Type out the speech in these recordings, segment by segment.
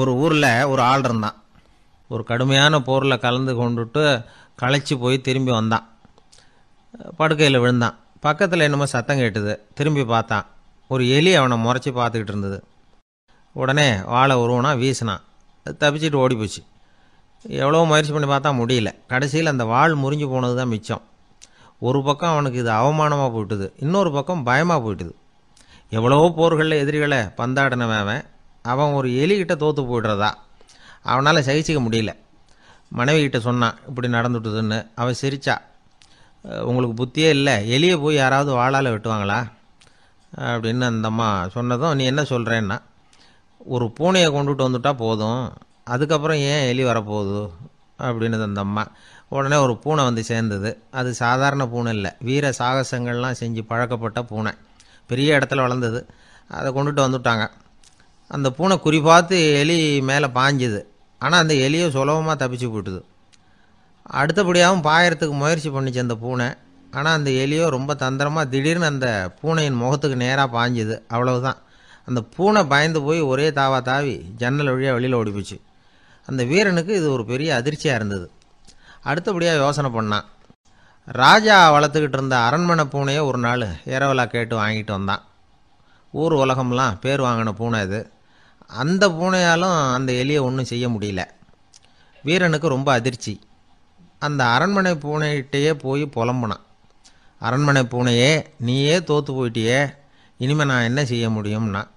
ஒரு ஊரில் ஒரு ஆள் இருந்தான். ஒரு கடுமையான போரில் கலந்து கொண்டுட்டு களைச்சி போய் திரும்பி வந்தான். படுக்கையில் விழுந்தான். பக்கத்தில் என்னமோ சத்தம் கேட்டுது. திரும்பி பார்த்தான். ஒரு எலி அவனை முறைச்சி பார்த்துக்கிட்டு இருந்தது. உடனே வாழை உருவனா வீசினான். அது தப்பிச்சிட்டு ஓடி போச்சு எவ்வளோ முயற்சி பண்ணி பார்த்தா முடியல. கடைசியில் அந்த வாள் முறிஞ்சு போனது தான் மிச்சம். ஒரு பக்கம் அவனுக்கு இது அவமானமாக போயிட்டுது. இன்னொரு பக்கம் பயமாக போயிட்டுது. எவ்வளவோ போர்களில் எதிரிகளை பந்தாடினவன் அவன் ஒரு எலிகிட்ட தோற்று போயிடுறதா? அவனால் சகிச்சிக்க முடியல. மனைவிக்கிட்ட சொன்னான் இப்படி நடந்துட்டுதுன்னு. அவன் சிரிச்சா உங்களுக்கு புத்தியே இல்லை. எலியை போய் யாராவது வாழால் வெட்டுவாங்களா? அப்படின்னு அந்த அம்மா சொன்னதும் நீ என்ன சொல்கிறேன்னா ஒரு பூனையை கொண்டுட்டு வந்துட்டா போதும். அதுக்கப்புறம் ஏன் எலி வரப்போகுது? அப்படின்னது அந்த அம்மா. உடனே ஒரு பூனை வந்து சேர்ந்தது. அது சாதாரண பூனை இல்லை. வீர சாகசங்கள்லாம் செஞ்சு பழக்கப்பட்ட பூனை. பெரிய இடத்துல வளர்ந்தது. அதை கொண்டுட்டு வந்துட்டாங்க. அந்த பூனை குறி பார்த்து எலி மேலே பாஞ்சுது. ஆனால் அந்த எலியை சுலபமாக தப்பிச்சு போட்டுது. அடுத்தபடியாகவும் பாயறதுக்கு முயற்சி பண்ணிச்சு அந்த பூனை. ஆனால் அந்த எலியோ ரொம்ப தந்திரமாக திடீர்னு அந்த பூனையின் முகத்துக்கு நேராக பாஞ்சுது. அவ்வளவுதான். அந்த பூனை பயந்து போய் ஒரே தாவா தாவி ஜன்னல் வழியாக வெளியில் ஓடி போச்சு. அந்த வீரனுக்கு இது ஒரு பெரிய அதிர்ச்சியாக இருந்தது. அடுத்தபடியாக யோசனை பண்ணான். ராஜா வளர்த்துக்கிட்டு இருந்த அரண்மனை பூனையை ஒரு நாள் இரவலா கேட்டு வாங்கிட்டு வந்தான். ஊர் உலகம்லாம் பேர் வாங்கின பூனை இது அந்த பூனையாலும் அந்த எலியை ஒன்றும் செய்ய முடியல. வீரனுக்கு ரொம்ப அதிர்ச்சி. அந்த அரண்மனை பூனைகிட்டேயே போய் புலம்புனான். அரண்மனை பூனையே நீயே தோற்று போயிட்டியே இனிமேல் நான் என்ன செய்ய முடியும்னா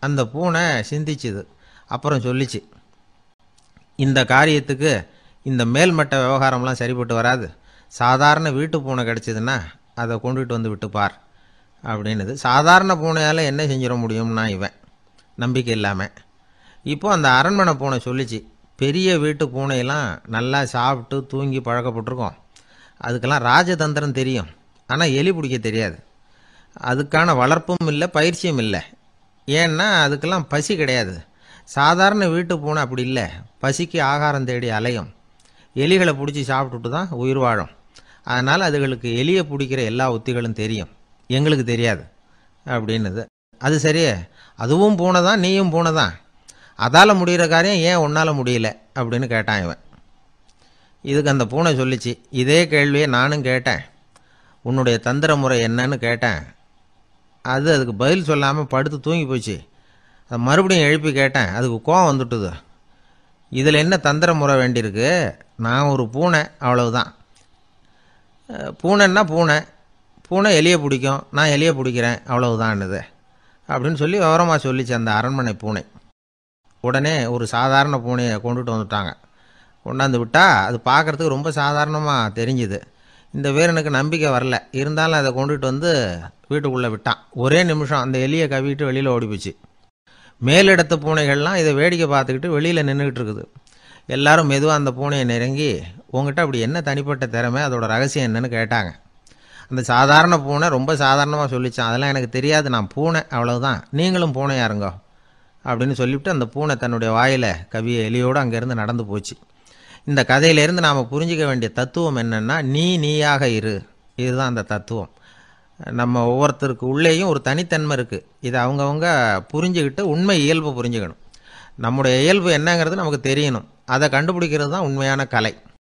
அந்த பூனை சிந்திச்சுது. அப்புறம் சொல்லிச்சு இந்த காரியத்துக்கு இந்த மேல்மட்ட விவகாரம்லாம் சரிப்பட்டு வராது. சாதாரண வீட்டு பூனை கிடச்சிதுன்னா அதை கொண்டுகிட்டு வந்து விட்டு பார் அப்படின்னுது. சாதாரண பூனையால் என்ன செஞ்சிட முடியும்னா இவன். நம்பிக்கை இல்லாமல் இப்போ அந்த அரண்மனை பூனை சொல்லிச்சு பெரிய வீட்டு பூனையெல்லாம் நல்லா சாப்பிட்டு தூங்கி பழக்கப்பட்டிருக்கோம். அதுக்கெல்லாம் ராஜதந்திரம் தெரியும். ஆனால் எலி பிடிக்க தெரியாது. அதுக்கான வளர்ப்பும் இல்லை பயிற்சியும் இல்லை. ஏன்னா அதுக்கெல்லாம் பசி கிடையாது. சாதாரண வீட்டு பூனை அப்படி இல்லை. பசிக்கு ஆகாரம் தேடி அலையும். எலிகளை பிடிச்சி சாப்பிட்டுட்டு தான் உயிர் வாழும். அதனால் அதுகளுக்கு எலியை பிடிக்கிற எல்லா உத்திகளும் தெரியும். எங்களுக்கு தெரியாது. அப்படின்னுது. அது சரியே அதுவும் பூனை தான் நீயும் பூனை தான் அதால் முடிகிற காரியம் ஏன் உன்னால் முடியல? அப்படின்னு கேட்டான் இவன். இதுக்கு அந்த பூனை சொல்லிச்சு இதே கேள்வியை நானும் கேட்டேன். உன்னுடைய தந்திர முறை என்னன்னு கேட்டேன். அது அதுக்கு பதில் சொல்லாமல் படுத்து தூங்கி போச்சு. அதை மறுபடியும் எழுப்பி கேட்டேன். அதுக்கு கோவம் வந்துட்டுது. இதில் என்ன தந்திர முறை வேண்டியிருக்கு? நான் ஒரு பூனை அவ்வளவுதான். பூனைன்னா பூனை. பூனை எலியை பிடிக்கும். நான் எலியை பிடிக்கிறேன். அவ்வளவுதான்னுது. அப்படின்னு சொல்லி விவரமாக சொல்லிச்சு அந்த அரண்மனை பூனை. உடனே ஒரு சாதாரண பூனையை கொண்டுட்டு வந்துட்டாங்க. கொண்டாந்து விட்டால் அது பார்க்குறதுக்கு ரொம்ப சாதாரணமாக தெரிஞ்சுது. இந்த வீரனுக்கு நம்பிக்கை வரல. இருந்தாலும் அதை கொண்டுட்டு வந்து வீட்டுக்குள்ளே விட்டான். ஒரே நிமிஷம் அந்த எலியை கவிட்டு வெளியில் ஓடி போச்சு. மேலிடத்து பூனைகள்லாம் இதை வேடிக்கை பார்த்துக்கிட்டு வெளியில் நின்றுக்கிட்டு இருக்குது. எல்லாரும் மெதுவாக அந்த பூனையை நெருங்கி உங்ககிட்ட அப்படி என்ன தனிப்பட்ட திறமை? அதோட ரகசியம் என்னன்னு கேட்டாங்க. அந்த சாதாரண பூனை ரொம்ப சாதாரணமாக சொல்லிச்சான். அதெல்லாம் எனக்கு தெரியாது நான் பூனை அவ்வளோதான் நீங்களும் பூனையாக இருங்க அப்படின்னு சொல்லிவிட்டு அந்த பூனை தன்னுடைய வாயில் கவிய எலியோடு அங்கேருந்து நடந்து போச்சு. இந்த கதையிலேருந்து நாம் புரிஞ்சிக்க வேண்டிய தத்துவம் என்னென்னா நீ நீயாக இரு. இதுதான் அந்த தத்துவம். நம்ம ஒவ்வொருத்தருக்கு உள்ளேயும் ஒரு தனித்தன்மை இருக்குது இதை அவங்கவுங்க புரிஞ்சுக்கிட்டு உண்மை இயல்பு புரிஞ்சுக்கணும். நம்முடைய இயல்பு என்னங்கிறது நமக்கு தெரியணும். அதை கண்டுபிடிக்கிறது தான் உண்மையான கலை.